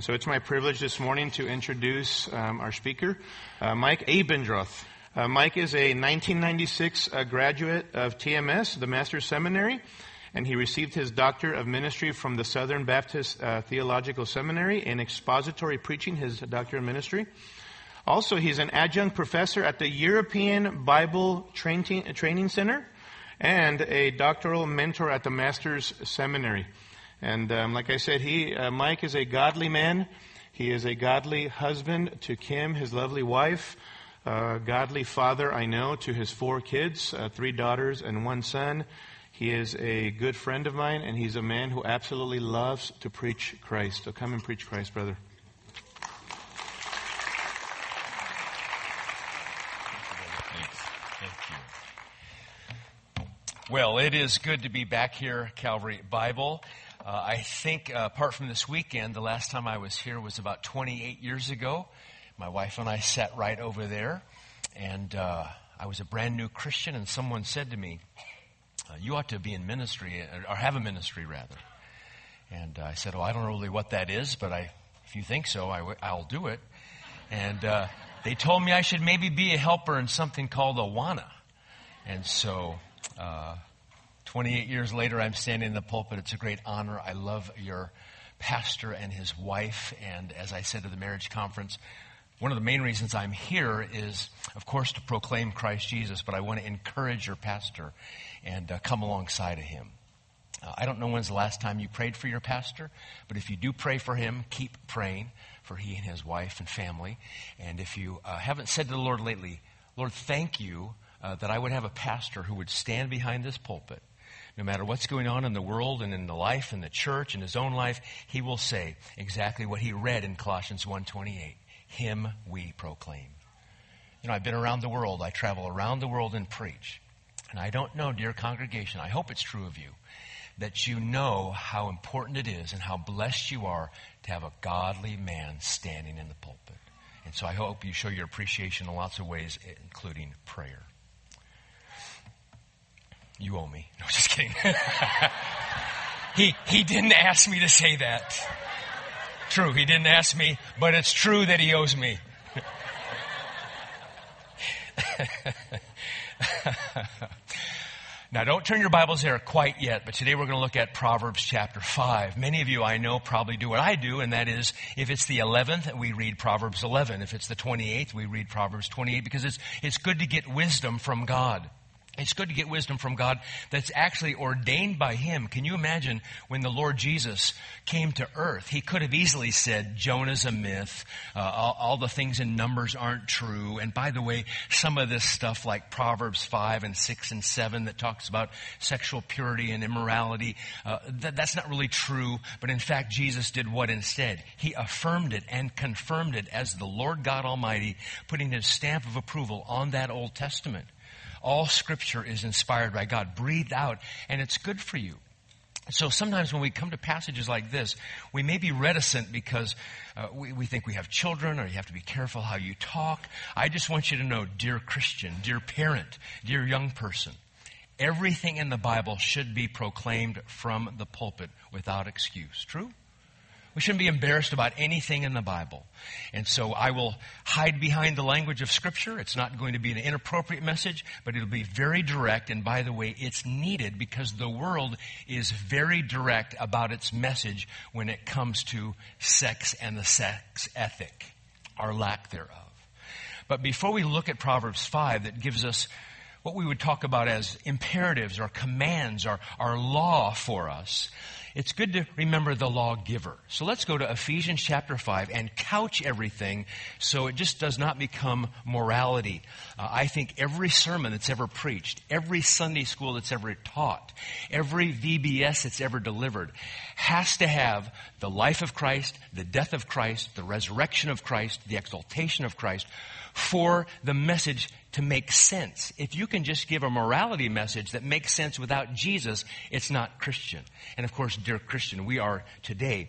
And so it's my privilege this morning to introduce um, our speaker, uh, Mike Abendroth. Uh, Mike is a 1996 uh, graduate of TMS, the Master's Seminary, and he received his Doctor of Ministry from the Southern Baptist uh, Theological Seminary in expository preaching, his Doctor of Ministry. Also, he's an adjunct professor at the European Bible Training, Training Center and a doctoral mentor at the Master's Seminary. And um, like I said, he, uh, Mike is a godly man. He is a godly husband to Kim, his lovely wife. Uh, godly father, I know, to his four kids, uh, three daughters and one son. He is a good friend of mine, and he's a man who absolutely loves to preach Christ. So come and preach Christ, brother. Well, it is good to be back here, Calvary Bible. Uh, I think, uh, apart from this weekend, the last time I was here was about 28 years ago. My wife and I sat right over there, and uh, I was a brand new Christian, and someone said to me, uh, You ought to be in ministry, or have a ministry rather. And I said, Oh, I don't know really what that is, but I, if you think so, I, will do it. And uh, they told me I should maybe be a helper in something called Awana. And so uh, 28 years later, I'm standing in the pulpit. It's a great honor. I love your pastor and his wife. And as I said to the marriage conference, one of the main reasons I'm here is, of course, to proclaim Christ Jesus, but I want to encourage your pastor and uh, come alongside of him. Uh, I don't know when's the last time you prayed for your pastor, but if you do pray for him, keep praying for he and his wife and family. And if you uh, haven't said to the Lord lately, Lord, thank you uh, that I would have a pastor who would stand behind this pulpit no matter what's going on in the world and in the life and the church and his own life, he will say exactly what he read in Colossians 1:28. Him we proclaim. You know, I've been around the world. I travel around the world and preach. And I don't know, dear congregation, I hope it's true of you, that you know how important it is and how blessed you are to have a godly man standing in the pulpit. And so I hope you show your appreciation in lots of ways, including prayer. You owe me. No, just kidding. he, he didn't ask me to say that. True, he didn't ask me, but it's true that he owes me. now, don't turn your Bibles there quite yet, but today we're going to look at Proverbs chapter 5. Many of you I know probably do what I do, and that is if it's the 11th, we read Proverbs 11. If it's the 28th, we read Proverbs 28 because it's, it's good to get wisdom from God. It's good to get wisdom from God that's actually ordained by Him. Can you imagine when the Lord Jesus came to earth? He could have easily said, Jonah's a myth, uh, all, all, the things in Numbers aren't true. And by the way, some of this stuff like Proverbs 5 and 6 and 7 that talks about sexual purity and immorality, uh, that, that's not really true. But in fact, Jesus did what instead? He affirmed it and confirmed it as the Lord God Almighty, putting His stamp of approval on that Old Testament. All scripture is inspired by God, breathed out, and it's good for you. So sometimes when we come to passages like this, we may be reticent because uh, we, we think we have children or you have to be careful how you talk. I just want you to know, dear Christian, dear parent, dear young person, everything in the Bible should be proclaimed from the pulpit without excuse. True? We shouldn't be embarrassed about anything in the Bible. And so I will hide behind the language of Scripture. It's not going to be an inappropriate message, but it'll be very direct. And by the way, it's needed because the world is very direct about its message when it comes to sex and the sex ethic, or lack thereof. But before we look at Proverbs 5 that gives us what we would talk about as imperatives or commands or, or law for us, it's good to remember the lawgiver. So let's go to Ephesians chapter 5 and couch everything so it just does not become morality. Uh, I think every sermon that's ever preached, every Sunday school that's ever taught, every VBS that's ever delivered has to have the life of Christ, the death of Christ, the resurrection of Christ, the exaltation of Christ for the message to make sense. If you can just give a morality message that makes sense without Jesus, it's not Christian. And of course, dear Christian, we are today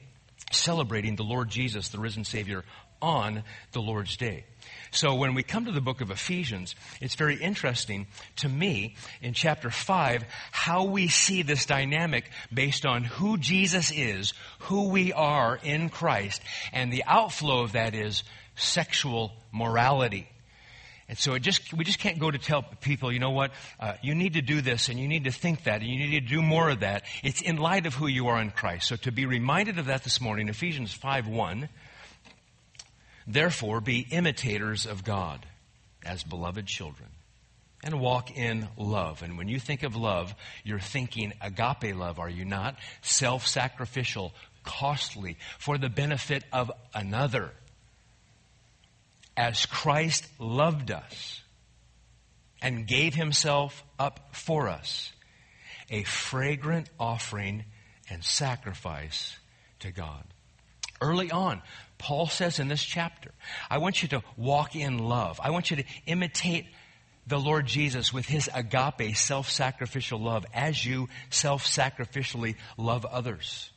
celebrating the Lord Jesus, the risen Savior, on the Lord's day. So when we come to the book of Ephesians, it's very interesting to me in chapter 5 how we see this dynamic based on who Jesus is, who we are in Christ, and the outflow of that is sexual morality. And so it just, we just can't go to tell people, you know what, uh, you need to do this and you need to think that and you need to do more of that. It's in light of who you are in Christ. So to be reminded of that this morning, Ephesians 5 1, Therefore, be imitators of God as beloved children and walk in love. And when you think of love, you're thinking agape love, are you not? Self sacrificial, costly, for the benefit of another. As Christ loved us and gave himself up for us, a fragrant offering and sacrifice to God. Early on, Paul says in this chapter, I want you to walk in love. I want you to imitate the Lord Jesus with his agape, self-sacrificial love as you self-sacrificially love others.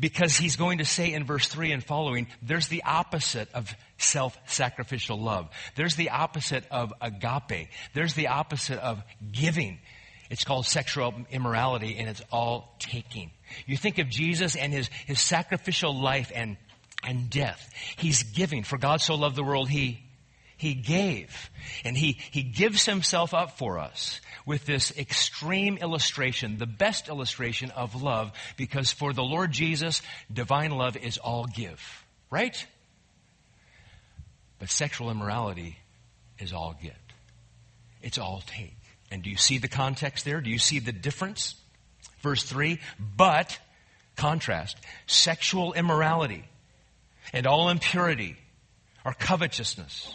Because he's going to say in verse 3 and following, there's the opposite of self-sacrificial love. There's the opposite of agape. There's the opposite of giving. It's called sexual immorality and it's all taking. You think of Jesus and his, his sacrificial life and and death. He's giving. For God so loved the world, He, He gave. And He, He gives Himself up for us with this extreme illustration, the best illustration of love, because for the Lord Jesus, divine love is all give. Right? But sexual immorality is all get. It's all take. And do you see the context there? Do you see the difference? Verse 3, but, contrast, sexual immorality and all impurity or covetousness,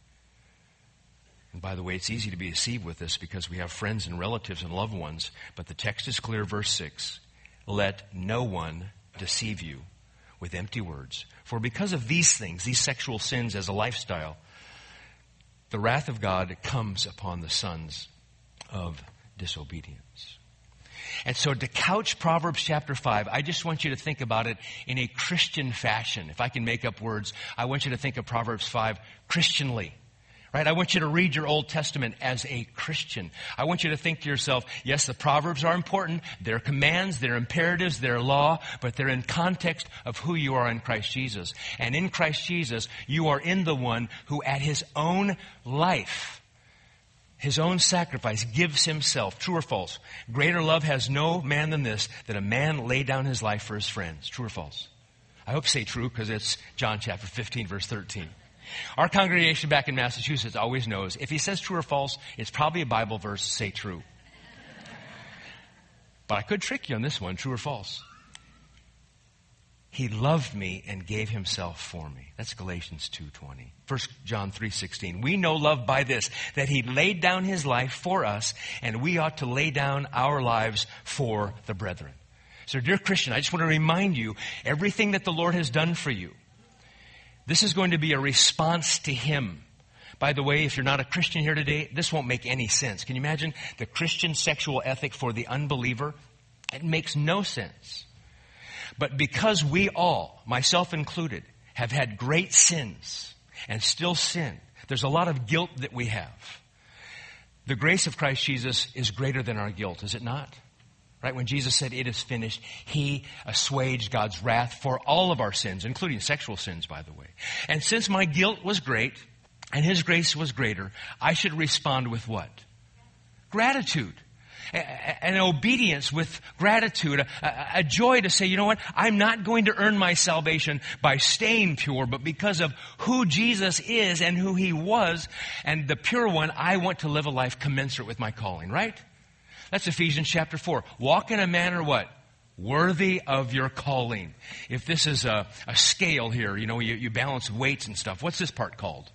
And by the way, it's easy to be deceived with this because we have friends and relatives and loved ones, but the text is clear, verse 6. Let no one deceive you with empty words. For because of these things, these sexual sins as a lifestyle, the wrath of God comes upon the sons of disobedience. And so to couch Proverbs chapter 5, I just want you to think about it in a Christian fashion. If I can make up words, I want you to think of Proverbs 5 Christianly. Right? I want you to read your Old Testament as a Christian. I want you to think to yourself, yes, the Proverbs are important. They're commands, they're imperatives, they're law, but they're in context of who you are in Christ Jesus. And in Christ Jesus, you are in the one who at his own life, his own sacrifice, gives himself. True or false? Greater love has no man than this, that a man lay down his life for his friends. True or false? I hope say true because it's John chapter 15 verse 13. Our congregation back in Massachusetts always knows if he says true or false, it's probably a Bible verse, say true. But I could trick you on this one, true or false. He loved me and gave himself for me. That's Galatians 2:20. 1 John 3:16. We know love by this that he laid down his life for us and we ought to lay down our lives for the brethren. So dear Christian, I just want to remind you everything that the Lord has done for you this is going to be a response to Him. By the way, if you're not a Christian here today, this won't make any sense. Can you imagine the Christian sexual ethic for the unbeliever? It makes no sense. But because we all, myself included, have had great sins and still sin, there's a lot of guilt that we have. The grace of Christ Jesus is greater than our guilt, is it not? Right? When Jesus said, it is finished, He assuaged God's wrath for all of our sins, including sexual sins, by the way. And since my guilt was great and His grace was greater, I should respond with what? Gratitude. An obedience with gratitude, a, a, joy to say, you know what, I'm not going to earn my salvation by staying pure, but because of who Jesus is and who He was and the pure one, I want to live a life commensurate with my calling, right? That's Ephesians chapter 4. Walk in a manner what? Worthy of your calling. If this is a, a scale here, you know, you, you balance weights and stuff, what's this part called?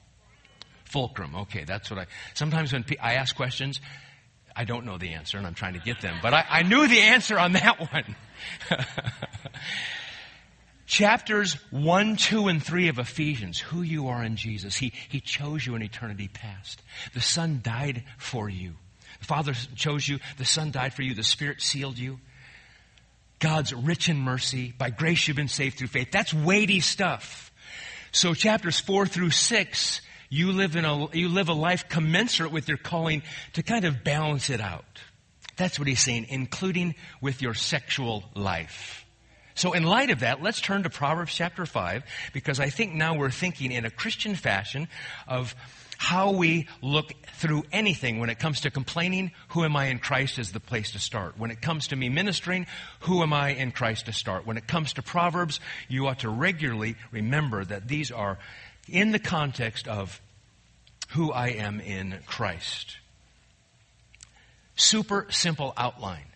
Fulcrum. Okay, that's what I. Sometimes when I ask questions, I don't know the answer and I'm trying to get them, but I, I knew the answer on that one. Chapters 1, 2, and 3 of Ephesians, who you are in Jesus. He, he chose you in eternity past. The Son died for you. The Father chose you. The Son died for you. The Spirit sealed you. God's rich in mercy. By grace you've been saved through faith. That's weighty stuff. So chapters 4 through 6 you live in a, you live a life commensurate with your calling to kind of balance it out. That's what he's saying, including with your sexual life. So in light of that, let's turn to Proverbs chapter 5 because I think now we're thinking in a Christian fashion of how we look through anything when it comes to complaining, who am I in Christ is the place to start. When it comes to me ministering, who am I in Christ to start. When it comes to Proverbs, you ought to regularly remember that these are in the context of who I am in Christ. Super simple outline.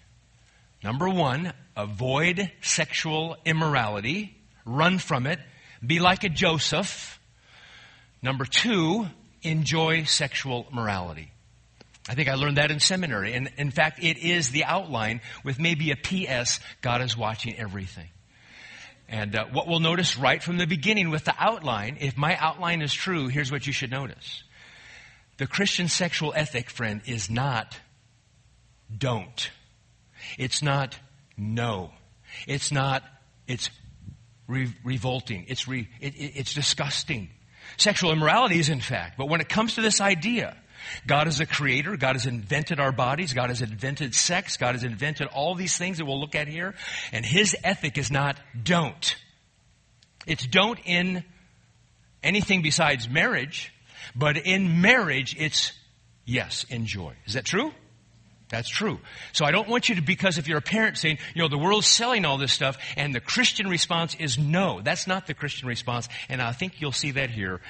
Number one, avoid sexual immorality, run from it, be like a Joseph. Number two, enjoy sexual morality. I think I learned that in seminary. And in fact, it is the outline with maybe a PS God is watching everything. And uh, what we'll notice right from the beginning with the outline, if my outline is true, here's what you should notice. The Christian sexual ethic, friend, is not don't. It's not no. It's not, it's re- revolting. It's, re- it, it, it's disgusting. Sexual immorality is in fact, but when it comes to this idea, God is a creator. God has invented our bodies. God has invented sex. God has invented all these things that we'll look at here. And His ethic is not don't. It's don't in anything besides marriage, but in marriage, it's yes, enjoy. Is that true? That's true. So I don't want you to, because if you're a parent saying, you know, the world's selling all this stuff, and the Christian response is no. That's not the Christian response, and I think you'll see that here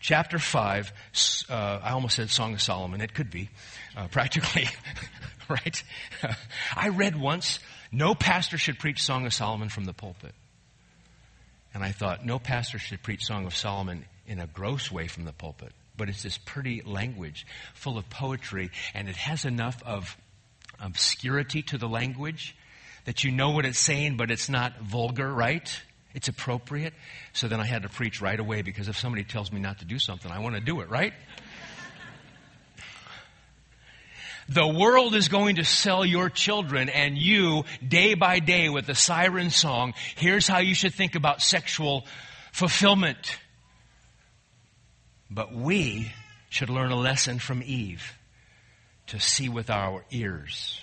chapter 5, uh, I almost said Song of Solomon. It could be, uh, practically, right? I read once, no pastor should preach Song of Solomon from the pulpit. And I thought, no pastor should preach Song of Solomon in a gross way from the pulpit. But it's this pretty language full of poetry, and it has enough of obscurity to the language that you know what it's saying, but it's not vulgar, right? It's appropriate. So then I had to preach right away because if somebody tells me not to do something, I want to do it, right? The world is going to sell your children and you day by day with the siren song. Here's how you should think about sexual fulfillment. But we should learn a lesson from Eve to see with our ears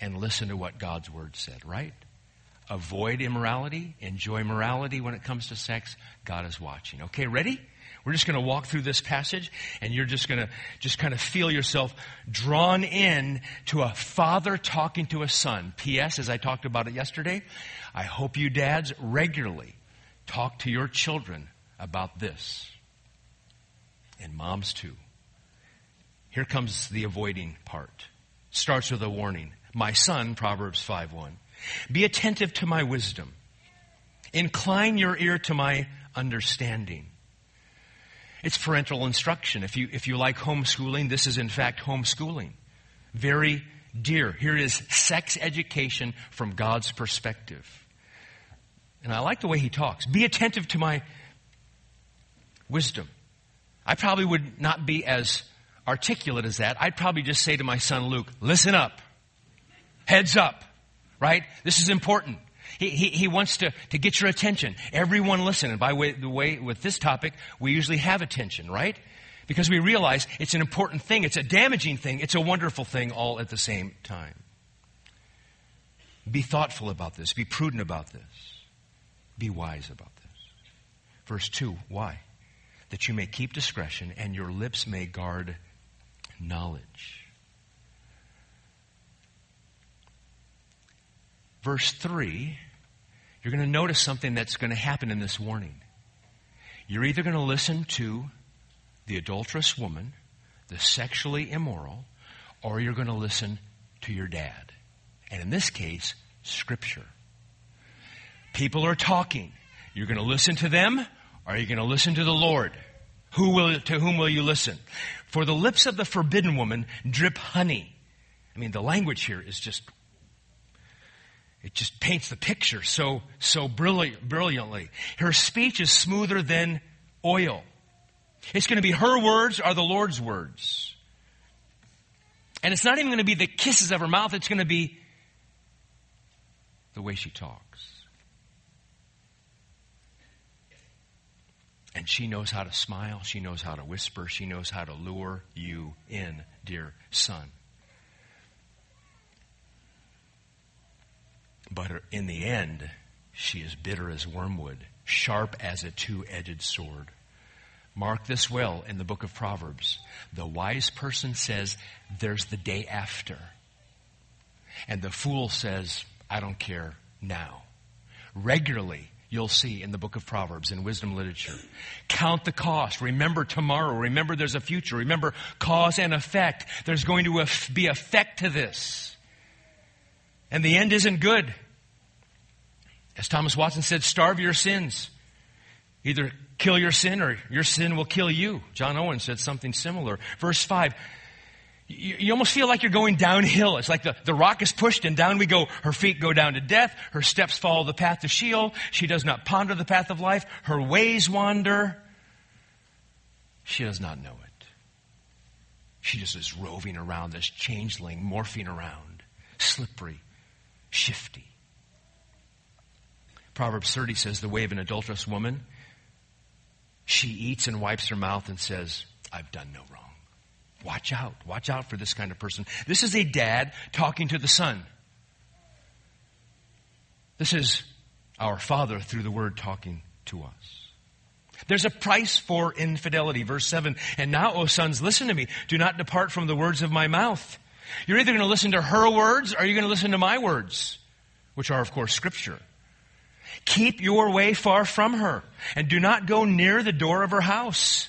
and listen to what God's word said, right? avoid immorality, enjoy morality when it comes to sex, God is watching. Okay, ready? We're just going to walk through this passage and you're just going to just kind of feel yourself drawn in to a father talking to a son. P.S. As I talked about it yesterday, I hope you dads regularly talk to your children about this. And moms too. Here comes the avoiding part. Starts with a warning. My son, Proverbs 5 1. Be attentive to my wisdom. Incline your ear to my understanding. It's parental instruction. If you, if you like homeschooling, this is in fact homeschooling. Very dear. Here is sex education from God's perspective. And I like the way he talks. Be attentive to my wisdom. I probably would not be as articulate as that. I'd probably just say to my son Luke, listen up. Heads up right? This is important. He, he, he, wants to, to get your attention. Everyone listen. And by way, the way, with this topic, we usually have attention, right? Because we realize it's an important thing, it's a damaging thing, it's a wonderful thing all at the same time. Be thoughtful about this, be prudent about this, be wise about this. Verse 2 why? That you may keep discretion and your lips may guard knowledge. verse 3, you're going to notice something that's going to happen in this warning. You're either going to listen to the adulterous woman, the sexually immoral, or you're going to listen to your dad. And in this case, Scripture. People are talking. You're going to listen to them, or you going to listen to the Lord? Who will, to whom will you listen? For the lips of the forbidden woman drip honey. I mean, the language here is just, it just paints the picture so, so brilliant, brilliantly. Her speech is smoother than oil. It's going to be her words are the Lord's words. And it's not even going to be the kisses of her mouth, it's going to be the way she talks. And she knows how to smile. She knows how to whisper. She knows how to lure you in, dear son. But in the end, she is bitter as wormwood, sharp as a two edged sword. Mark this well in the book of Proverbs. The wise person says, There's the day after. And the fool says, I don't care now. Regularly, you'll see in the book of Proverbs in wisdom literature. Count the cost. Remember tomorrow. Remember there's a future. Remember cause and effect. There's going to be effect to this. And the end isn't good. As Thomas Watson said, starve your sins. Either kill your sin or your sin will kill you. John Owen said something similar. Verse 5 you, you, almost feel like you're going downhill. It's like the, the rock is pushed and down we go. Her feet go down to death. Her steps follow the path to Sheol. She does not ponder the path of life. Her ways wander. She does not know it. She just is roving around, this changeling, morphing around, slippery, shifty. Proverbs 30 says, The way of an adulterous woman, she eats and wipes her mouth and says, I've done no wrong. Watch out. Watch out for this kind of person. This is a dad talking to the son. This is our Father through the Word talking to us. There's a price for infidelity. Verse 7. And now, O sons, listen to me. Do not depart from the words of my mouth. You're either going to listen to her words or you're going to listen to my words, which are, of course, Scripture. Keep your way far from her and do not go near the door of her house.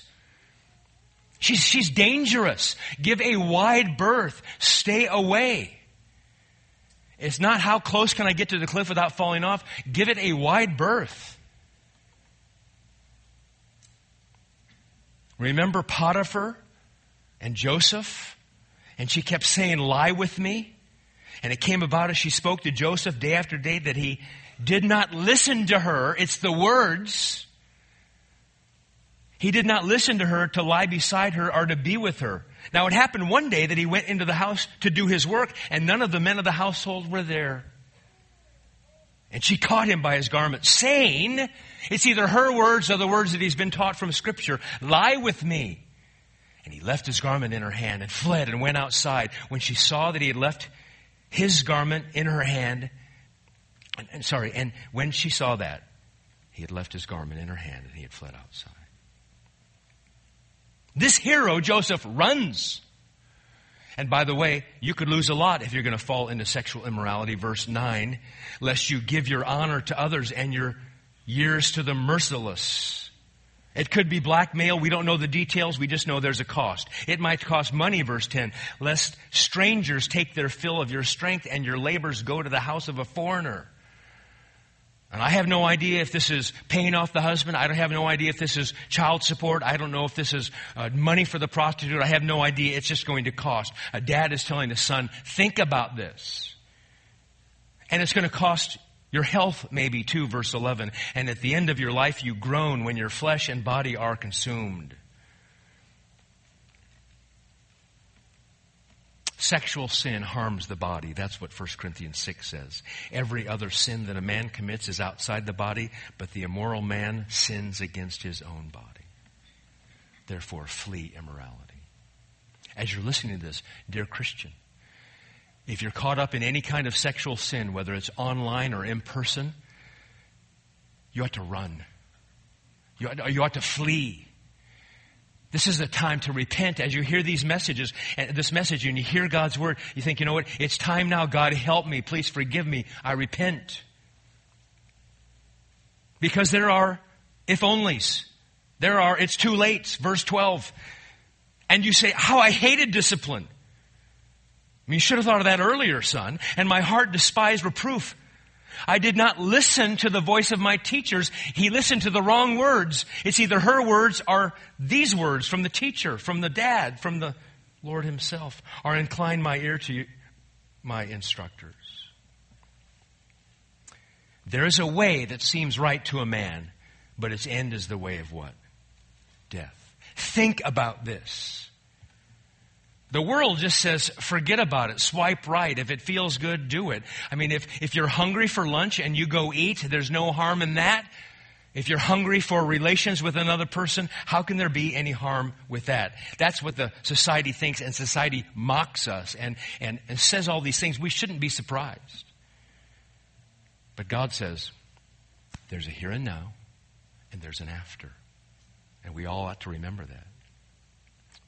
She's, she's dangerous. Give a wide berth. Stay away. It's not how close can I get to the cliff without falling off. Give it a wide berth. Remember Potiphar and Joseph? And she kept saying, Lie with me. And it came about as she spoke to Joseph day after day that he did not listen to her. It's the words. He did not listen to her to lie beside her or to be with her. Now it happened one day that he went into the house to do his work and none of the men of the household were there. And she caught him by his garment saying, it's either her words or the words that he's been taught from scripture, lie with me. And he left his garment in her hand and fled and went outside. When she saw that he had left his garment in her hand, and, and sorry, and when she saw that, he had left his garment in her hand and he had fled outside. This hero, Joseph, runs. And by the way, you could lose a lot if you're going to fall into sexual immorality. Verse 9, lest you give your honor to others and your years to the merciless. It could be blackmail. We don't know the details. We just know there's a cost. It might cost money, verse 10, lest strangers take their fill of your strength and your labors go to the house of a foreigner. And I have no idea if this is paying off the husband. I don't have no idea if this is child support. I don't know if this is uh, money for the prostitute. I have no idea. It's just going to cost. A dad is telling the son, think about this. And it's going to cost your health maybe too, verse 11. And at the end of your life you groan when your flesh and body are consumed. Sexual sin harms the body. That's what 1 Corinthians 6 says. Every other sin that a man commits is outside the body, but the immoral man sins against his own body. Therefore, flee immorality. As you're listening to this, dear Christian, if you're caught up in any kind of sexual sin, whether it's online or in person, you ought to run. You ought, you ought to flee. This is the time to repent as you hear these messages, and this message, and you hear God's word. You think, you know what? It's time now. God, help me. Please forgive me. I repent. Because there are if onlys. There are, it's too late. Verse 12. And you say, how I hated discipline. I mean, you should have thought of that earlier, son. And my heart despised reproof. I did not listen to the voice of my teachers. He listened to the wrong words. It's either her words or these words from the teacher, from the dad, from the Lord himself, or incline my ear to my instructors. There is a way that seems right to a man, but its end is the way of what? Death. Think about this. The world just says, forget about it. Swipe right. If it feels good, do it. I mean, if, if you're hungry for lunch and you go eat, there's no harm in that. If you're hungry for relations with another person, how can there be any harm with that? That's what the society thinks, and society mocks us and, and, and says all these things. We shouldn't be surprised. But God says, there's a here and now, and there's an after. And we all ought to remember that.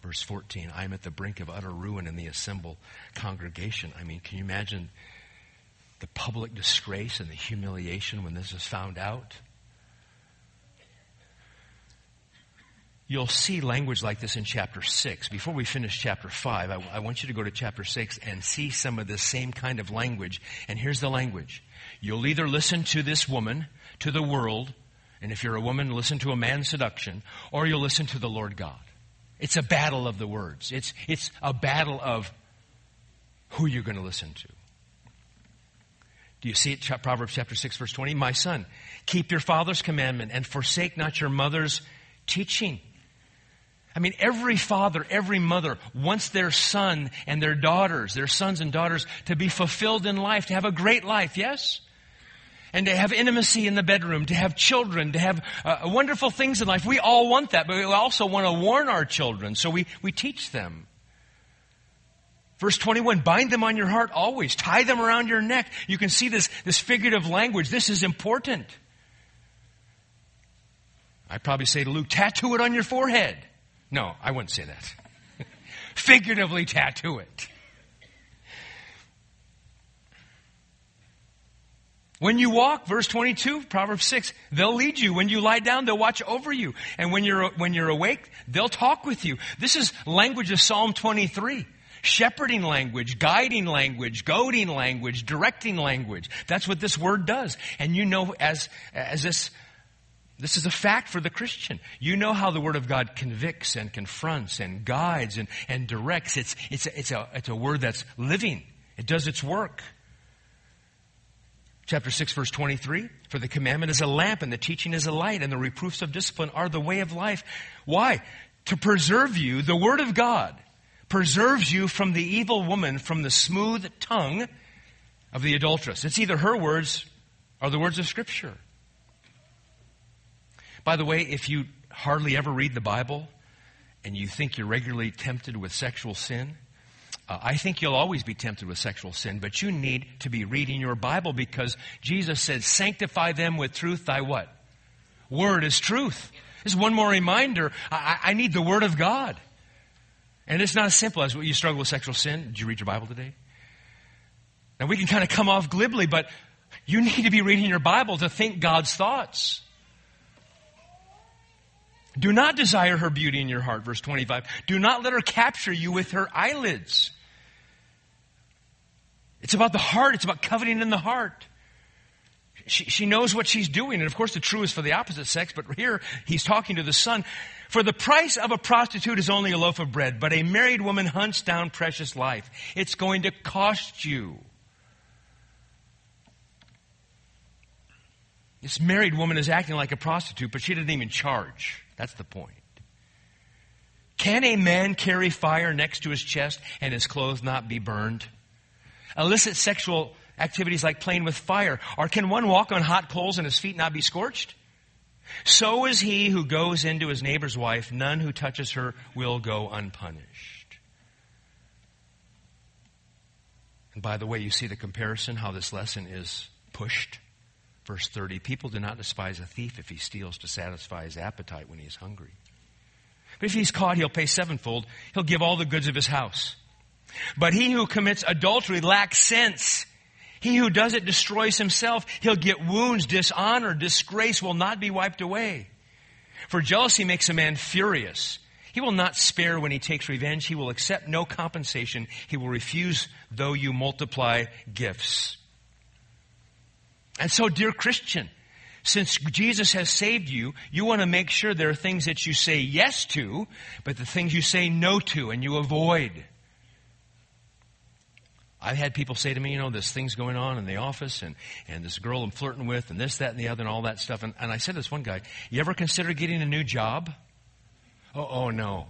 Verse 14, I am at the brink of utter ruin in the assembled congregation. I mean, can you imagine the public disgrace and the humiliation when this is found out? You'll see language like this in chapter 6. Before we finish chapter 5, I, I, want you to go to chapter 6 and see some of the same kind of language. And here's the language. You'll either listen to this woman, to the world, and if you're a woman, listen to a man's seduction, or you'll listen to the Lord God. It's a battle of the words. It's, it's a battle of who you're going to listen to. Do you see it? Proverbs chapter 6 verse 20. My son, keep your father's commandment and forsake not your mother's teaching. I mean, every father, every mother wants their son and their daughters, their sons and daughters to be fulfilled in life, to have a great life, yes? And to have intimacy in the bedroom, to have children, to have uh, wonderful things in life. We all want that, but we also want to warn our children, so we, we teach them. Verse 21, bind them on your heart always. Tie them around your neck. You can see this, this figurative language. This is important. I'd probably say to Luke, tattoo it on your forehead. No, I wouldn't say that. Figuratively tattoo it. When you walk, verse 22, Proverbs 6, they'll lead you. When you lie down, they'll watch over you. And when you're, when you're awake, they'll talk with you. This is language of Psalm 23. Shepherding language, guiding language, goading language, directing language. That's what this word does. And you know, as, as this, this is a fact for the Christian. You know how the Word of God convicts and confronts and guides and, and directs. It's, it's, a, it's, a, it's a word that's living. It does its work. Chapter 6 verse 23, for the commandment is a lamp and the teaching is a light and the reproofs of discipline are the way of life. Why? To preserve you, the word of God preserves you from the evil woman, from the smooth tongue of the adulteress. It's either her words or the words of scripture. By the way, if you hardly ever read the Bible and you think you're regularly tempted with sexual sin, uh, I think you'll always be tempted with sexual sin, but you need to be reading your Bible because Jesus said, sanctify them with truth, thy what? Word is truth. This is one more reminder. I, I need the Word of God. And it's not as simple as you struggle with sexual sin. Did you read your Bible today? Now we can kind of come off glibly, but you need to be reading your Bible to think God's thoughts. Do not desire her beauty in your heart, verse 25. Do not let her capture you with her eyelids. It's about the heart. It's about coveting in the heart. She, she knows what she's doing. And of course, the true is for the opposite sex, but here he's talking to the son. For the price of a prostitute is only a loaf of bread, but a married woman hunts down precious life. It's going to cost you. This married woman is acting like a prostitute, but she didn't even charge. That's the point. Can a man carry fire next to his chest and his clothes not be burned? Illicit sexual activities like playing with fire. Or can one walk on hot coals and his feet not be scorched? So is he who goes into his neighbor's wife. None who touches her will go unpunished. And by the way, you see the comparison, how this lesson is pushed. Verse 30 People do not despise a thief if he steals to satisfy his appetite when he is hungry. But if he's caught, he'll pay sevenfold. He'll give all the goods of his house. But he who commits adultery lacks sense. He who does it destroys himself. He'll get wounds, dishonor, disgrace will not be wiped away. For jealousy makes a man furious. He will not spare when he takes revenge. He will accept no compensation. He will refuse though you multiply gifts. And so, dear Christian, since Jesus has saved you, you want to make sure there are things that you say yes to, but the things you say no to and you avoid. I've had people say to me, you know, there's things going on in the office and, and this girl I'm flirting with and this, that, and the other and all that stuff. And, and I said to this one guy, you ever consider getting a new job? Oh, oh no.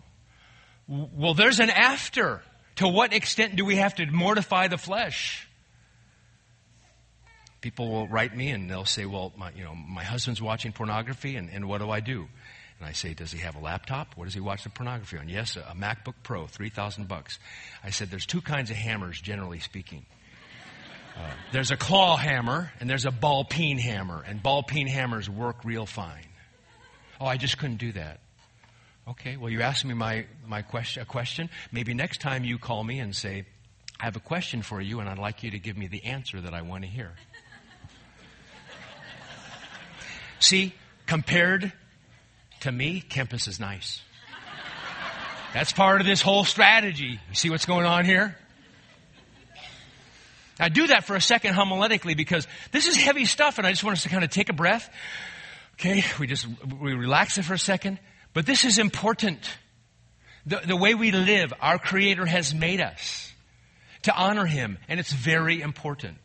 Well, there's an after. To what extent do we have to mortify the flesh? People will write me and they'll say, well, my, you know, my husband's watching pornography and, and what do I do? And I say, does he have a laptop? What does he watch the pornography on? Yes, a, a MacBook Pro, 3000 bucks. I said, there's two kinds of hammers, generally speaking. Uh, there's a claw hammer and there's a ball peen hammer, and ball peen hammers work real fine. Oh, I just couldn't do that. Okay, well, you asked me my, my question, a question. Maybe next time you call me and say, I have a question for you, and I'd like you to give me the answer that I want to hear. See, compared to me, Kempis is nice. That's part of this whole strategy. You see what's going on here? I do that for a second homiletically because this is heavy stuff and I just want us to kind of take a breath. Okay, we just, we relax it for a second. But this is important. The, the way we live, our Creator has made us to honor Him and it's very important.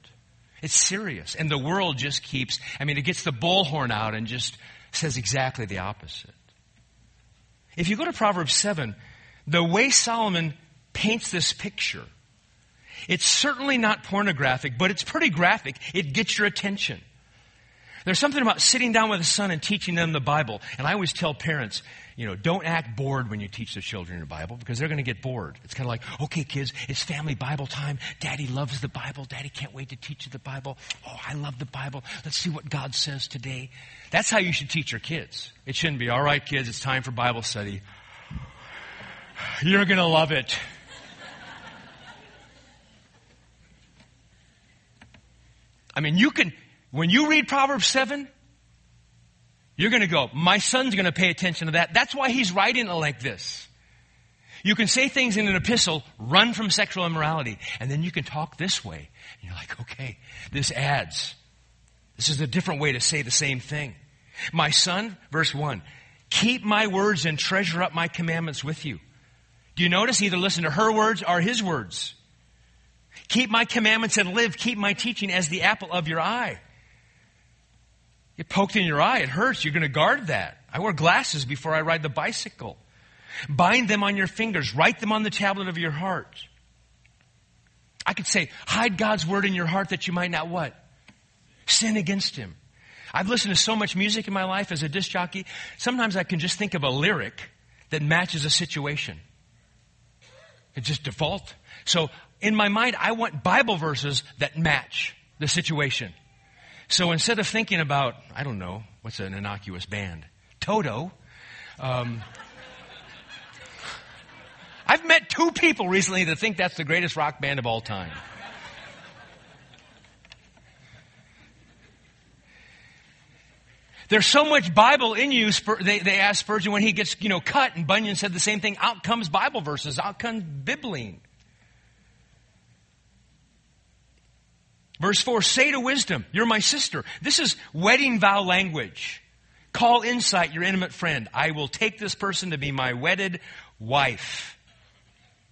It's serious. And the world just keeps, I mean, it gets the bullhorn out and just says exactly the opposite. If you go to Proverbs 7, the way Solomon paints this picture, it's certainly not pornographic, but it's pretty graphic. It gets your attention. There's something about sitting down with a son and teaching them the Bible. And I always tell parents, you know, don't act bored when you teach the children the Bible because they're going to get bored. It's kind of like, okay, kids, it's family Bible time. Daddy loves the Bible. Daddy can't wait to teach you the Bible. Oh, I love the Bible. Let's see what God says today. That's how you should teach your kids. It shouldn't be, all right, kids, it's time for Bible study. You're going to love it. I mean, you can, when you read Proverbs 7, you're going to go, my son's going to pay attention to that. That's why he's writing it like this. You can say things in an epistle, run from sexual immorality, and then you can talk this way. And you're like, okay, this adds. This is a different way to say the same thing. My son, verse 1, keep my words and treasure up my commandments with you. Do you notice? Either listen to her words or his words. Keep my commandments and live. Keep my teaching as the apple of your eye. Get poked in your eye, it hurts. You're going to guard that. I wear glasses before I ride the bicycle. Bind them on your fingers. Write them on the tablet of your heart. I could say, hide God's word in your heart that you might not what? Sin against Him. I've listened to so much music in my life as a disc jockey. Sometimes I can just think of a lyric that matches a situation. It's just default. So in my mind, I want Bible verses that match the situation. So instead of thinking about, I don't know, what's an innocuous band? Toto. Um, I've met two people recently that think that's the greatest rock band of all time. There's so much Bible in you, they, they asked Spurgeon when he gets, you know, cut, and Bunyan said the same thing. Out comes Bible verses, out comes Bibline. Verse 4, say to wisdom, you're my sister. This is wedding vow language. Call insight your intimate friend. I will take this person to be my wedded wife.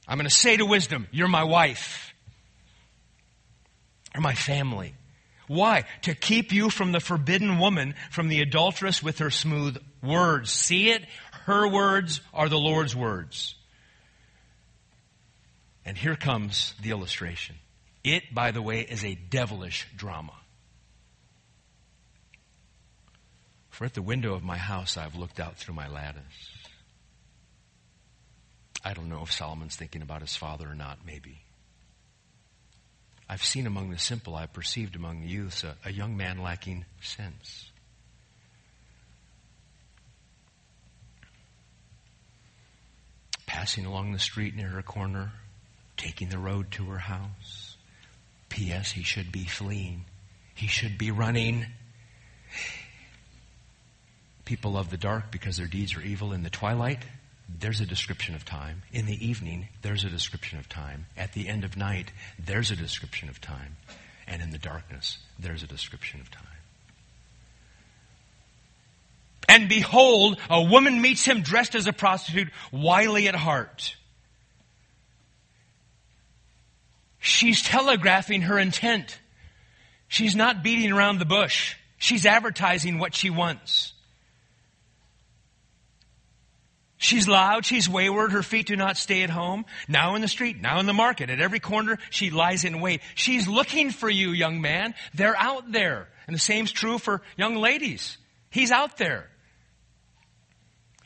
I'm going to say to wisdom, you're my wife. Or my family. Why? To keep you from the forbidden woman, from the adulteress with her smooth words. See it? Her words are the Lord's words. And here comes the illustration. It, by the way, is a devilish drama. For at the window of my house I've looked out through my lattice. I don't know if Solomon's thinking about his father or not, maybe. I've seen among the simple, I've perceived among the youths a, a young man lacking sense. Passing along the street near her corner, taking the road to her house. P.S. He should be fleeing. He should be running. People love the dark because their deeds are evil. In the twilight, there's a description of time. In the evening, there's a description of time. At the end of night, there's a description of time. And in the darkness, there's a description of time. And behold, a woman meets him dressed as a prostitute, wily at heart. She's telegraphing her intent. She's not beating around the bush. She's advertising what she wants. She's loud, she's wayward, her feet do not stay at home. Now in the street, now in the market, at every corner, she lies in wait. She's looking for you, young man. They're out there. And the same's true for young ladies. He's out there.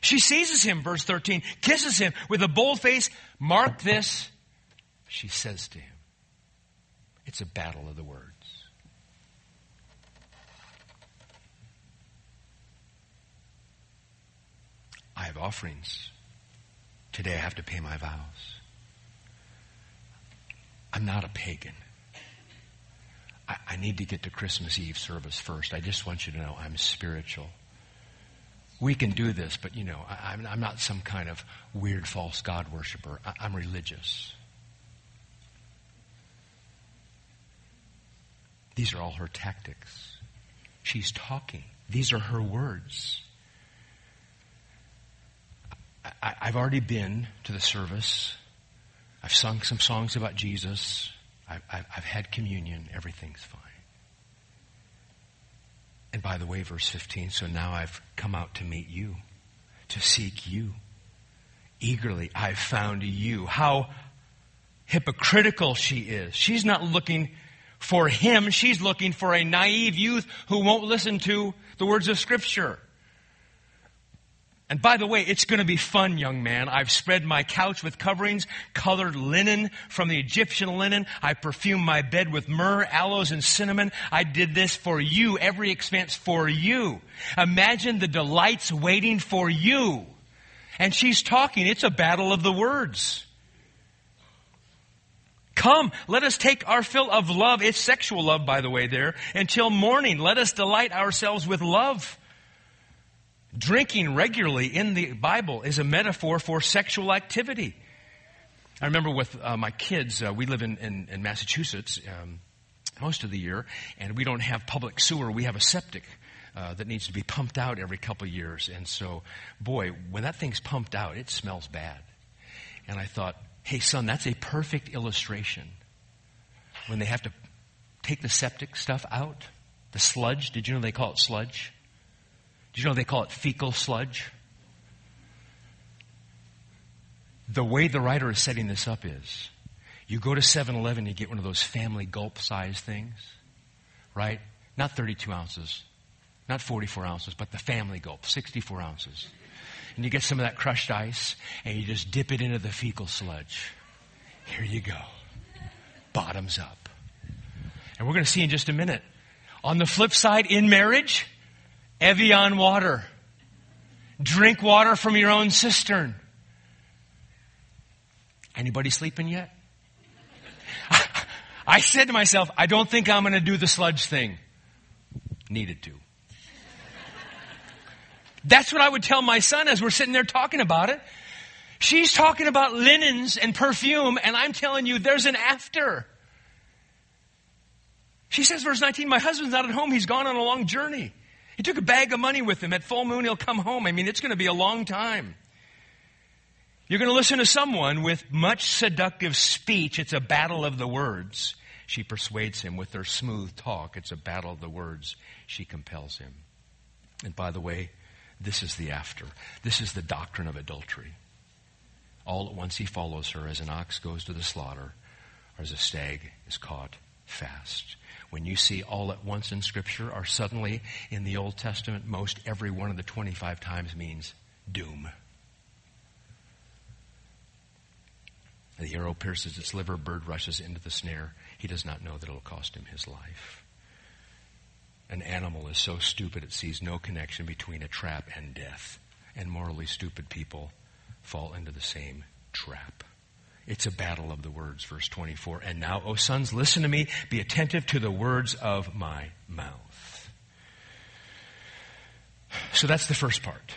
She seizes him, verse 13, kisses him with a bold face. Mark this, she says to him. It's a battle of the words. I have offerings. Today I have to pay my vows. I'm not a pagan. I, I, need to get to Christmas Eve service first. I just want you to know I'm spiritual. We can do this, but you know, I, am not some kind of weird false God worshiper. I, I'm religious. These are all her tactics. She's talking. These are her words. I, have already been to the service. I've sung some songs about Jesus. I've, I've, I've had communion. Everything's fine. And by the way, verse 15, so now I've come out to meet you, to seek you. Eagerly, I've found you. How hypocritical she is. She's not looking for him. She's looking for a naive youth who won't listen to the words of Scripture. And by the way, it's going to be fun, young man. I've spread my couch with coverings, colored linen from the Egyptian linen. I perfumed my bed with myrrh, aloes, and cinnamon. I did this for you, every expense for you. Imagine the delights waiting for you. And she's talking. It's a battle of the words. Come, let us take our fill of love. It's sexual love, by the way, there. Until morning, let us delight ourselves with love. Drinking regularly in the Bible is a metaphor for sexual activity. I remember with uh, my kids, uh, we live in, in, in Massachusetts um, most of the year, and we don't have public sewer. We have a septic uh, that needs to be pumped out every couple years. And so, boy, when that thing's pumped out, it smells bad. And I thought, Hey, son, that's a perfect illustration. When they have to take the septic stuff out, the sludge, did you know they call it sludge? Did you know they call it fecal sludge? The way the writer is setting this up is you go to 7 Eleven, you get one of those family gulp size things, right? Not 32 ounces, not 44 ounces, but the family gulp, 64 ounces and you get some of that crushed ice and you just dip it into the fecal sludge. Here you go. Bottoms up. And we're going to see in just a minute. On the flip side, in marriage, Evian water. Drink water from your own cistern. Anybody sleeping yet? I said to myself, I don't think I'm going to do the sludge thing. Needed to. That's what I would tell my son as we're sitting there talking about it. She's talking about linens and perfume, and I'm telling you, there's an after. She says, verse 19, my husband's not at home. He's gone on a long journey. He took a bag of money with him. At full moon, he'll come home. I mean, it's going to be a long time. You're going to listen to someone with much seductive speech. It's a battle of the words. She persuades him with her smooth talk. It's a battle of the words. She compels him. And by the way, this is the after. This is the doctrine of adultery. All at once he follows her as an ox goes to the slaughter, or as a stag is caught fast. When you see all at once in Scripture, or suddenly in the Old Testament, most every one of the 25 times means doom. The arrow pierces its liver, bird rushes into the snare. He does not know that it will cost him his life. An animal is so stupid it sees no connection between a trap and death. And morally stupid people fall into the same trap. It's a battle of the words, verse 24. And now, O sons, listen to me. Be attentive to the words of my mouth. So that's the first part.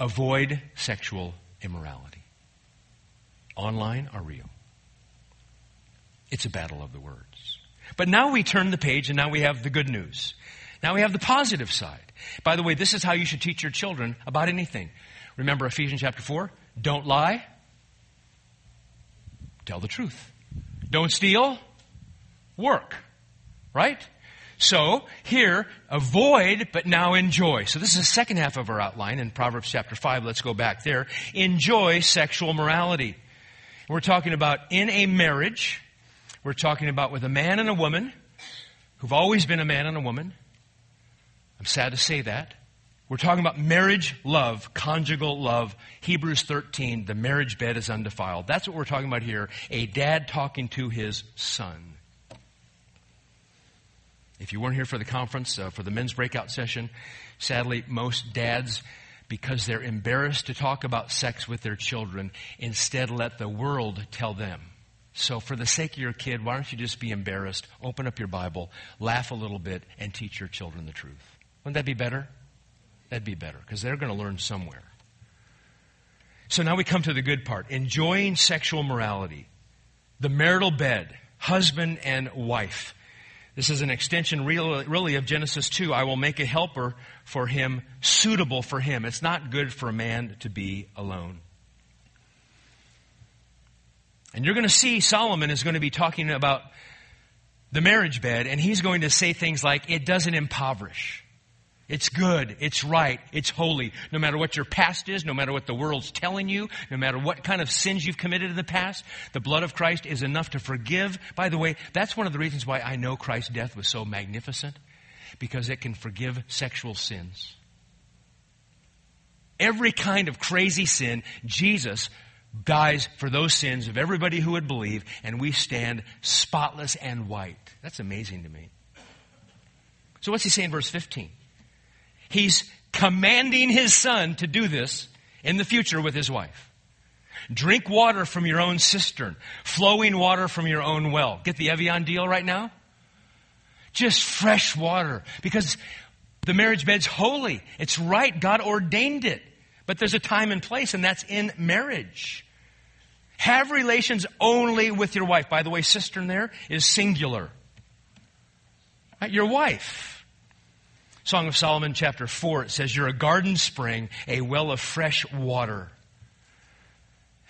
Avoid sexual immorality. Online or real. It's a battle of the words. But now we turn the page and now we have the good news. Now we have the positive side. By the way, this is how you should teach your children about anything. Remember Ephesians chapter 4? Don't lie. Tell the truth. Don't steal. Work. Right? So, here, avoid, but now enjoy. So this is the second half of our outline in Proverbs chapter 5. Let's go back there. Enjoy sexual morality. We're talking about in a marriage. We're talking about with a man and a woman who've always been a man and a woman. I'm sad to say that. We're talking about marriage love, conjugal love. Hebrews 13, the marriage bed is undefiled. That's what we're talking about here. A dad talking to his son. If you weren't here for the conference, uh, for the men's breakout session, sadly, most dads, because they're embarrassed to talk about sex with their children, instead let the world tell them. So, for the sake of your kid, why don't you just be embarrassed, open up your Bible, laugh a little bit, and teach your children the truth? Wouldn't that be better? That'd be better, because they're going to learn somewhere. So now we come to the good part enjoying sexual morality, the marital bed, husband and wife. This is an extension really of Genesis 2. I will make a helper for him suitable for him. It's not good for a man to be alone. And you're going to see Solomon is going to be talking about the marriage bed, and he's going to say things like, it doesn't impoverish. It's good. It's right. It's holy. No matter what your past is, no matter what the world's telling you, no matter what kind of sins you've committed in the past, the blood of Christ is enough to forgive. By the way, that's one of the reasons why I know Christ's death was so magnificent, because it can forgive sexual sins. Every kind of crazy sin, Jesus dies for those sins of everybody who would believe, and we stand spotless and white. That's amazing to me. So what's he saying in verse 15? He's commanding his son to do this in the future with his wife. Drink water from your own cistern, flowing water from your own well. Get the Evian deal right now? Just fresh water. Because the marriage bed's holy. It's right. God ordained it. But there's a time and place, and that's in marriage. Have relations only with your wife. By the way, cistern there is singular. Right? Your wife. Song of Solomon, chapter 4, it says, You're a garden spring, a well of fresh water.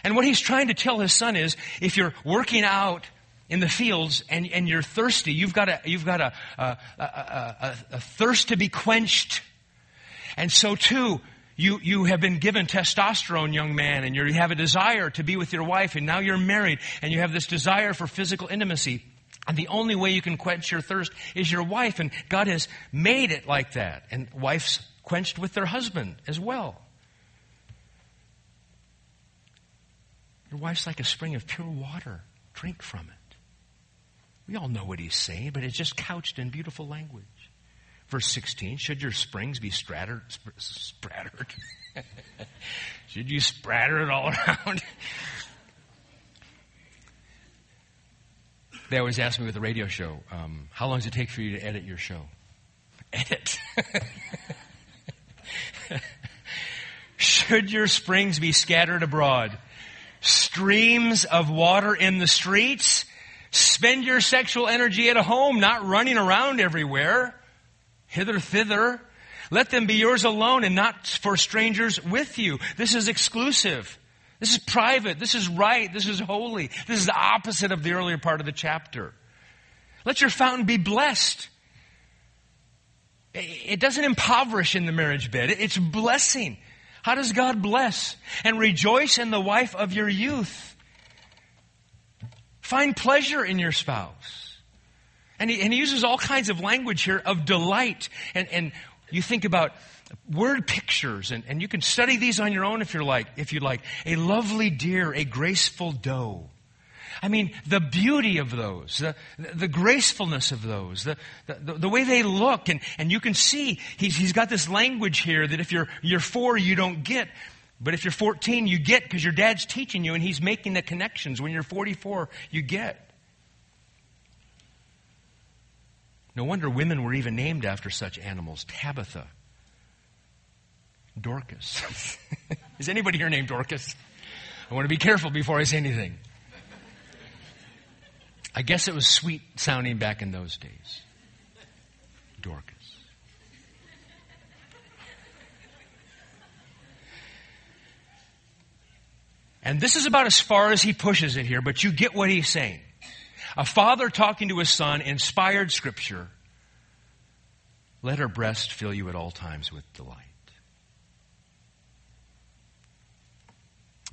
And what he's trying to tell his son is if you're working out in the fields and, and you're thirsty, you've got, a, you've got a, a, a, a thirst to be quenched. And so, too, you, you have been given testosterone, young man, and you have a desire to be with your wife, and now you're married, and you have this desire for physical intimacy. And the only way you can quench your thirst is your wife. And God has made it like that. And wives quenched with their husband as well. Your wife's like a spring of pure water. Drink from it. We all know what he's saying, but it's just couched in beautiful language. Verse 16, should your springs be sprattered? sprattered? should you spratter it all around? They always ask me with the radio show, um, how long does it take for you to edit your show? Edit. Should your springs be scattered abroad? Streams of water in the streets? Spend your sexual energy at home, not running around everywhere, hither, thither. Let them be yours alone and not for strangers with you. This is exclusive. This is private. This is right. This is holy. This is the opposite of the earlier part of the chapter. Let your fountain be blessed. It doesn't impoverish in the marriage bed. It's blessing. How does God bless? And rejoice in the wife of your youth. Find pleasure in your spouse. And he, and he uses all kinds of language here of delight. And, and you think about word pictures, and, and you can study these on your own if you're like, if you like. A lovely deer, a graceful doe. I mean, the beauty of those, the, the gracefulness of those, the, the, the, way they look, and, and you can see he's, he's got this language here that if you're, you're four, you don't get. But if you're 14, you get because your dad's teaching you and he's making the connections. When you're 44, you get. No wonder women were even named after such animals. Tabitha, Dorcas. Is anybody here named Dorcas? I want to be careful before I say anything. I guess it was sweet sounding back in those days. Dorcas. And this is about as far as he pushes it here, but you get what he's saying. A father talking to his son, inspired scripture. Let her breast fill you at all times with delight.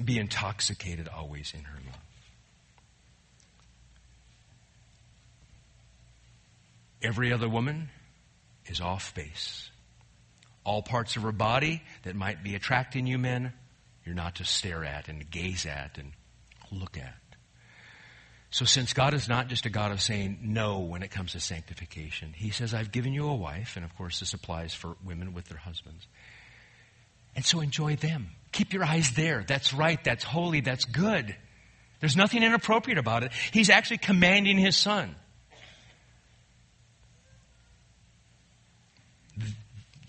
Be intoxicated always in her love. Every other woman is off base. All parts of her body that might be attracting you men you're not to stare at and gaze at and look at. So, since God is not just a God of saying no when it comes to sanctification, He says, I've given you a wife, and of course, this applies for women with their husbands. And so enjoy them. Keep your eyes there. That's right. That's holy. That's good. There's nothing inappropriate about it. He's actually commanding His son.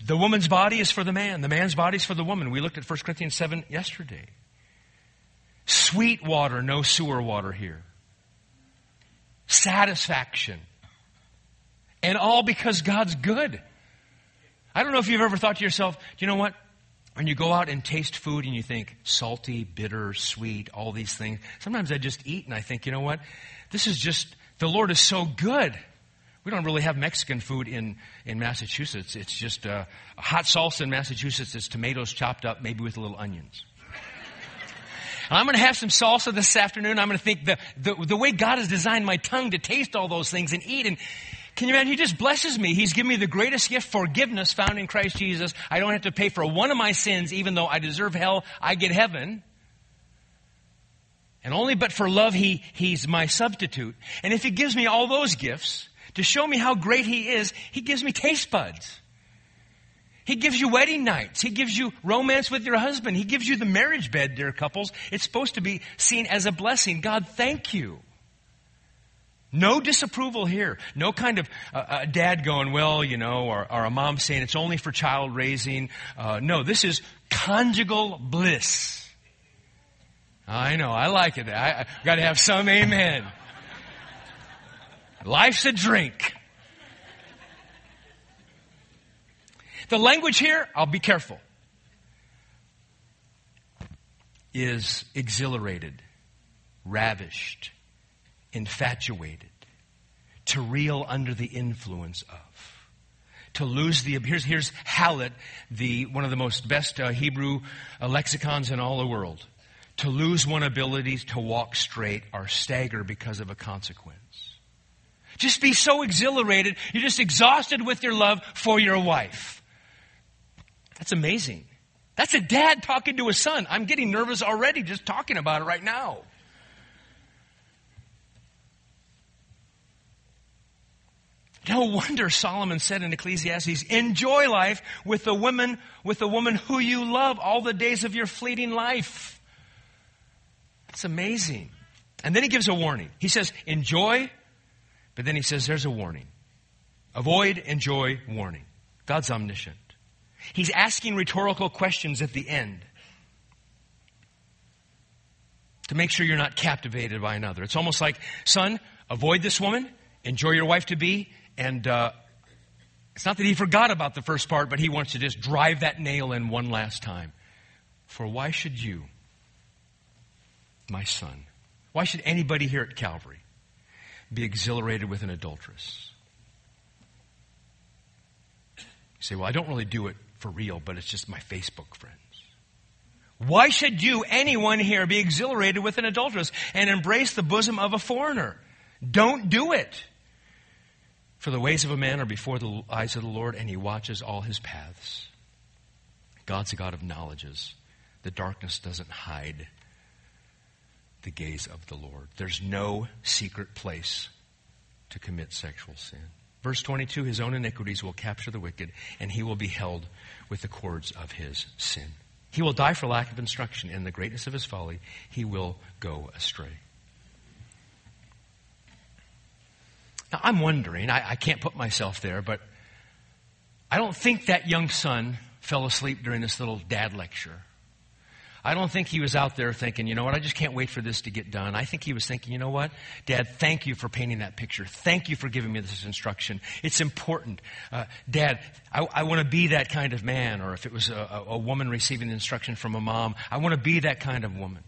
The woman's body is for the man. The man's body is for the woman. We looked at 1 Corinthians 7 yesterday. Sweet water, no sewer water here. Satisfaction. And all because God's good. I don't know if you've ever thought to yourself, you know what? When you go out and taste food and you think salty, bitter, sweet, all these things, sometimes I just eat and I think, you know what? This is just, the Lord is so good. We don't really have Mexican food in, in Massachusetts. It's just uh, hot salsa in Massachusetts is tomatoes chopped up, maybe with a little onions. And I'm going to have some salsa this afternoon. I'm going to think the, the, the way God has designed my tongue to taste all those things and eat. And can you imagine? He just blesses me. He's given me the greatest gift, forgiveness found in Christ Jesus. I don't have to pay for one of my sins, even though I deserve hell. I get heaven. And only but for love, he, he's my substitute. And if he gives me all those gifts, to show me how great He is, He gives me taste buds. He gives you wedding nights. He gives you romance with your husband. He gives you the marriage bed, dear couples. It's supposed to be seen as a blessing. God, thank you. No disapproval here. No kind of uh, a dad going, well, you know, or, or, a mom saying it's only for child raising. Uh, no, this is conjugal bliss. I know, I like it. I, I got to have some amen. Life's a drink. The language here, I'll be careful, is exhilarated, ravished, infatuated, to reel under the influence of. To lose the here's here's HALOT, the one of the most best uh, Hebrew uh, lexicons in all the world. To lose one ability to walk straight or stagger because of a consequence. Just be so exhilarated. You're just exhausted with your love for your wife. That's amazing. That's a dad talking to a son. I'm getting nervous already just talking about it right now. No wonder Solomon said in Ecclesiastes, enjoy life with the woman, with the woman who you love all the days of your fleeting life. That's amazing. And then he gives a warning. He says, enjoy but then he says there's a warning. Avoid, enjoy, warning. God's omniscient. He's asking rhetorical questions at the end to make sure you're not captivated by another. It's almost like, son, avoid this woman, enjoy your wife to be, and uh, it's not that he forgot about the first part, but he wants to just drive that nail in one last time. For why should you, my son, why should anybody here at Calvary be exhilarated with an adulteress. You say, well, I don't really do it for real, but it's just my Facebook friends. Why should you, anyone here, be exhilarated with an adulteress and embrace the bosom of a foreigner? Don't do it. For the ways of a man are before the eyes of the Lord, and he watches all his paths. God's a God of knowledges. The darkness doesn't hide the gaze of the Lord. There's no secret place to commit sexual sin. Verse 22 His own iniquities will capture the wicked, and he will be held with the cords of his sin. He will die for lack of instruction. In the greatness of his folly, he will go astray. Now, I'm wondering, I, I can't put myself there, but I don't think that young son fell asleep during this little dad lecture. I don't think he was out there thinking, you know what, I just can't wait for this to get done. I think he was thinking, you know what, Dad, thank you for painting that picture. Thank you for giving me this instruction. It's important. Uh, Dad, I, I want to be that kind of man. Or if it was a, a woman receiving instruction from a mom, I want to be that kind of woman.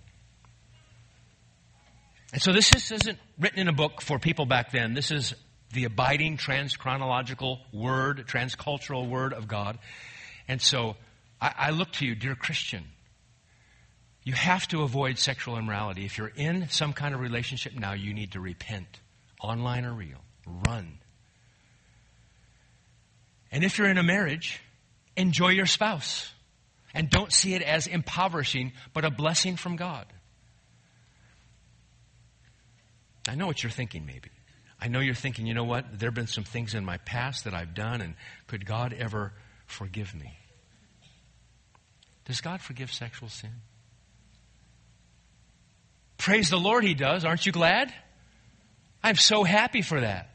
And so this is, isn't written in a book for people back then. This is the abiding transchronological word, transcultural word of God. And so I, I look to you, dear Christian. You have to avoid sexual immorality. If you're in some kind of relationship now, you need to repent, online or real. Run. And if you're in a marriage, enjoy your spouse. And don't see it as impoverishing, but a blessing from God. I know what you're thinking, maybe. I know you're thinking, you know what? There have been some things in my past that I've done, and could God ever forgive me? Does God forgive sexual sin? Praise the Lord, He does. Aren't you glad? I'm so happy for that.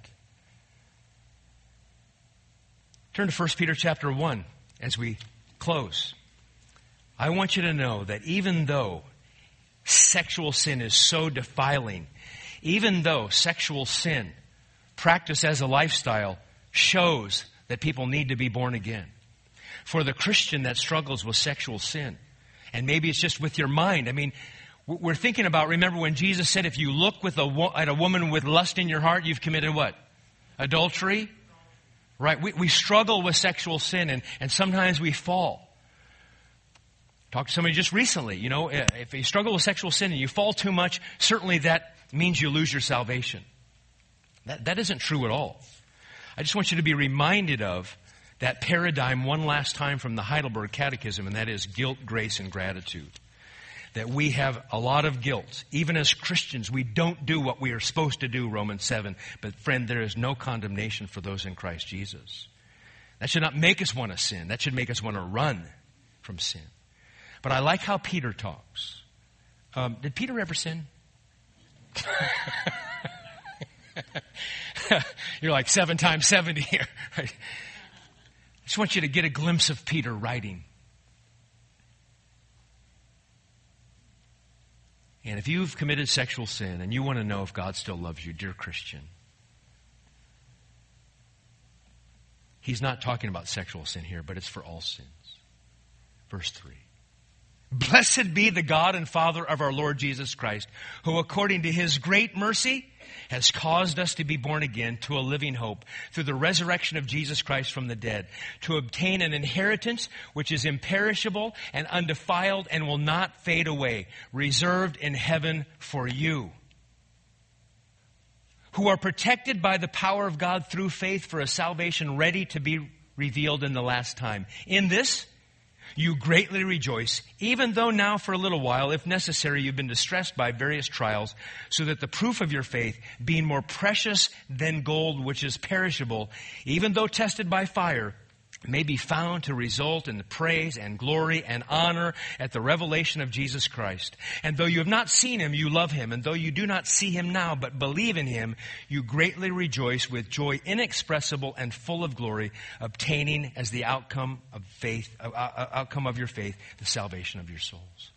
Turn to 1 Peter chapter 1 as we close. I want you to know that even though sexual sin is so defiling, even though sexual sin, practiced as a lifestyle, shows that people need to be born again. For the Christian that struggles with sexual sin, and maybe it's just with your mind. I mean, we're thinking about, remember when Jesus said, if you look with a, at a woman with lust in your heart, you've committed what? Adultery? Right? We, we struggle with sexual sin and, and sometimes we fall. Talked to somebody just recently, you know, eh, if you struggle with sexual sin and you fall too much, certainly that means you lose your salvation. That, that isn't true at all. I just want you to be reminded of that paradigm one last time from the Heidelberg Catechism, and that is guilt, grace, and gratitude. That we have a lot of guilt. Even as Christians, we don't do what we are supposed to do, Romans 7. But friend, there is no condemnation for those in Christ Jesus. That should not make us want to sin. That should make us want to run from sin. But I like how Peter talks. Um, did Peter ever sin? You're like seven times 70 here. I just want you to get a glimpse of Peter writing. And if you've committed sexual sin and you want to know if God still loves you, dear Christian, he's not talking about sexual sin here, but it's for all sins. Verse 3. Blessed be the God and Father of our Lord Jesus Christ, who according to his great mercy has caused us to be born again to a living hope through the resurrection of Jesus Christ from the dead, to obtain an inheritance which is imperishable and undefiled and will not fade away, reserved in heaven for you, who are protected by the power of God through faith for a salvation ready to be revealed in the last time. In this, you greatly rejoice, even though now for a little while, if necessary, you've been distressed by various trials, so that the proof of your faith, being more precious than gold which is perishable, even though tested by fire, may be found to result in the praise and glory and honor at the revelation of Jesus Christ. And though you have not seen him, you love him. And though you do not see him now, but believe in him, you greatly rejoice with joy inexpressible and full of glory, obtaining as the outcome of faith, uh, uh, outcome of your faith, the salvation of your souls.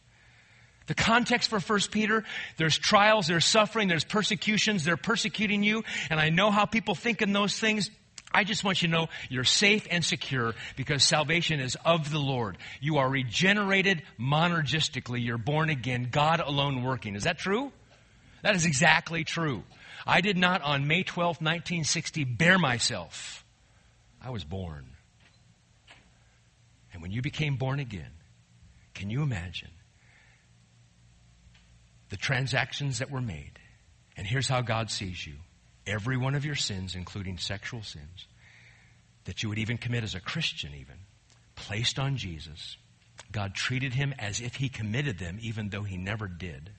The context for 1 Peter, there's trials, there's suffering, there's persecutions, they're persecuting you, and I know how people think in those things. I just want you to know you're safe and secure because salvation is of the Lord. You are regenerated monergistically. You're born again, God alone working. Is that true? That is exactly true. I did not on May 12, 1960 bear myself. I was born. And when you became born again, can you imagine the transactions that were made? And here's how God sees you every one of your sins, including sexual sins, that you would even commit as a Christian, even, placed on Jesus. God treated him as if he committed them, even though he never did.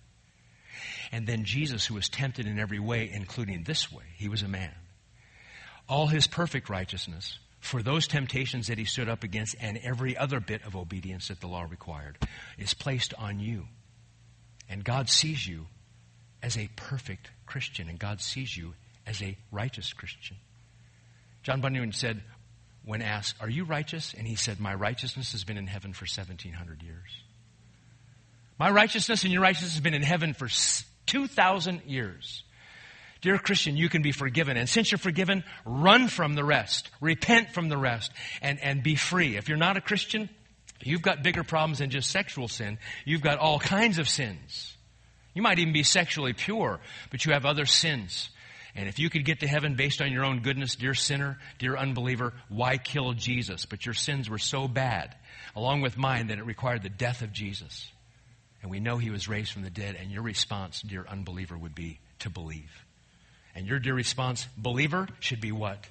And then Jesus, who was tempted in every way, including this way, he was a man. All his perfect righteousness for those temptations that he stood up against and every other bit of obedience that the law required is placed on you. And God sees you as a perfect Christian, and God sees you as a righteous Christian. John Bunyan said, when asked, Are you righteous? And he said, My righteousness has been in heaven for 1700 years. My righteousness and your righteousness has been in heaven for 2,000 years. Dear Christian, you can be forgiven. And since you're forgiven, run from the rest. Repent from the rest and, and be free. If you're not a Christian, you've got bigger problems than just sexual sin. You've got all kinds of sins. You might even be sexually pure, but you have other sins. And if you could get to heaven based on your own goodness, dear sinner, dear unbeliever, why kill Jesus? But your sins were so bad, along with mine, that it required the death of Jesus. And we know he was raised from the dead, and your response, dear unbeliever, would be to believe. And your dear response, believer, should be what?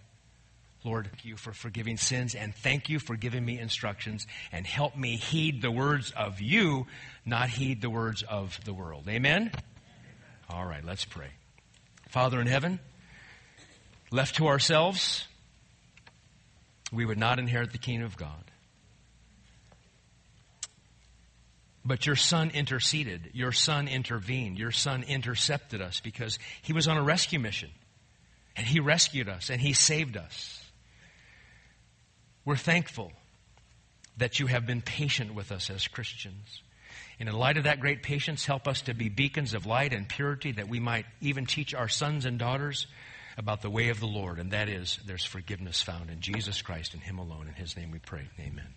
Lord, thank you for forgiving sins and thank you for giving me instructions and help me heed the words of you, not heed the words of the world. Amen? All right, let's pray. Father in heaven, left to ourselves, we would not inherit the kingdom of God. But your son interceded. Your son intervened. Your son intercepted us because he was on a rescue mission. And he rescued us and he saved us. We're thankful that you have been patient with us as Christians. And in light of that great patience, help us to be beacons of light and purity that we might even teach our sons and daughters about the way of the Lord. And that is, there's forgiveness found in Jesus Christ and Him alone. In His name we pray. Amen.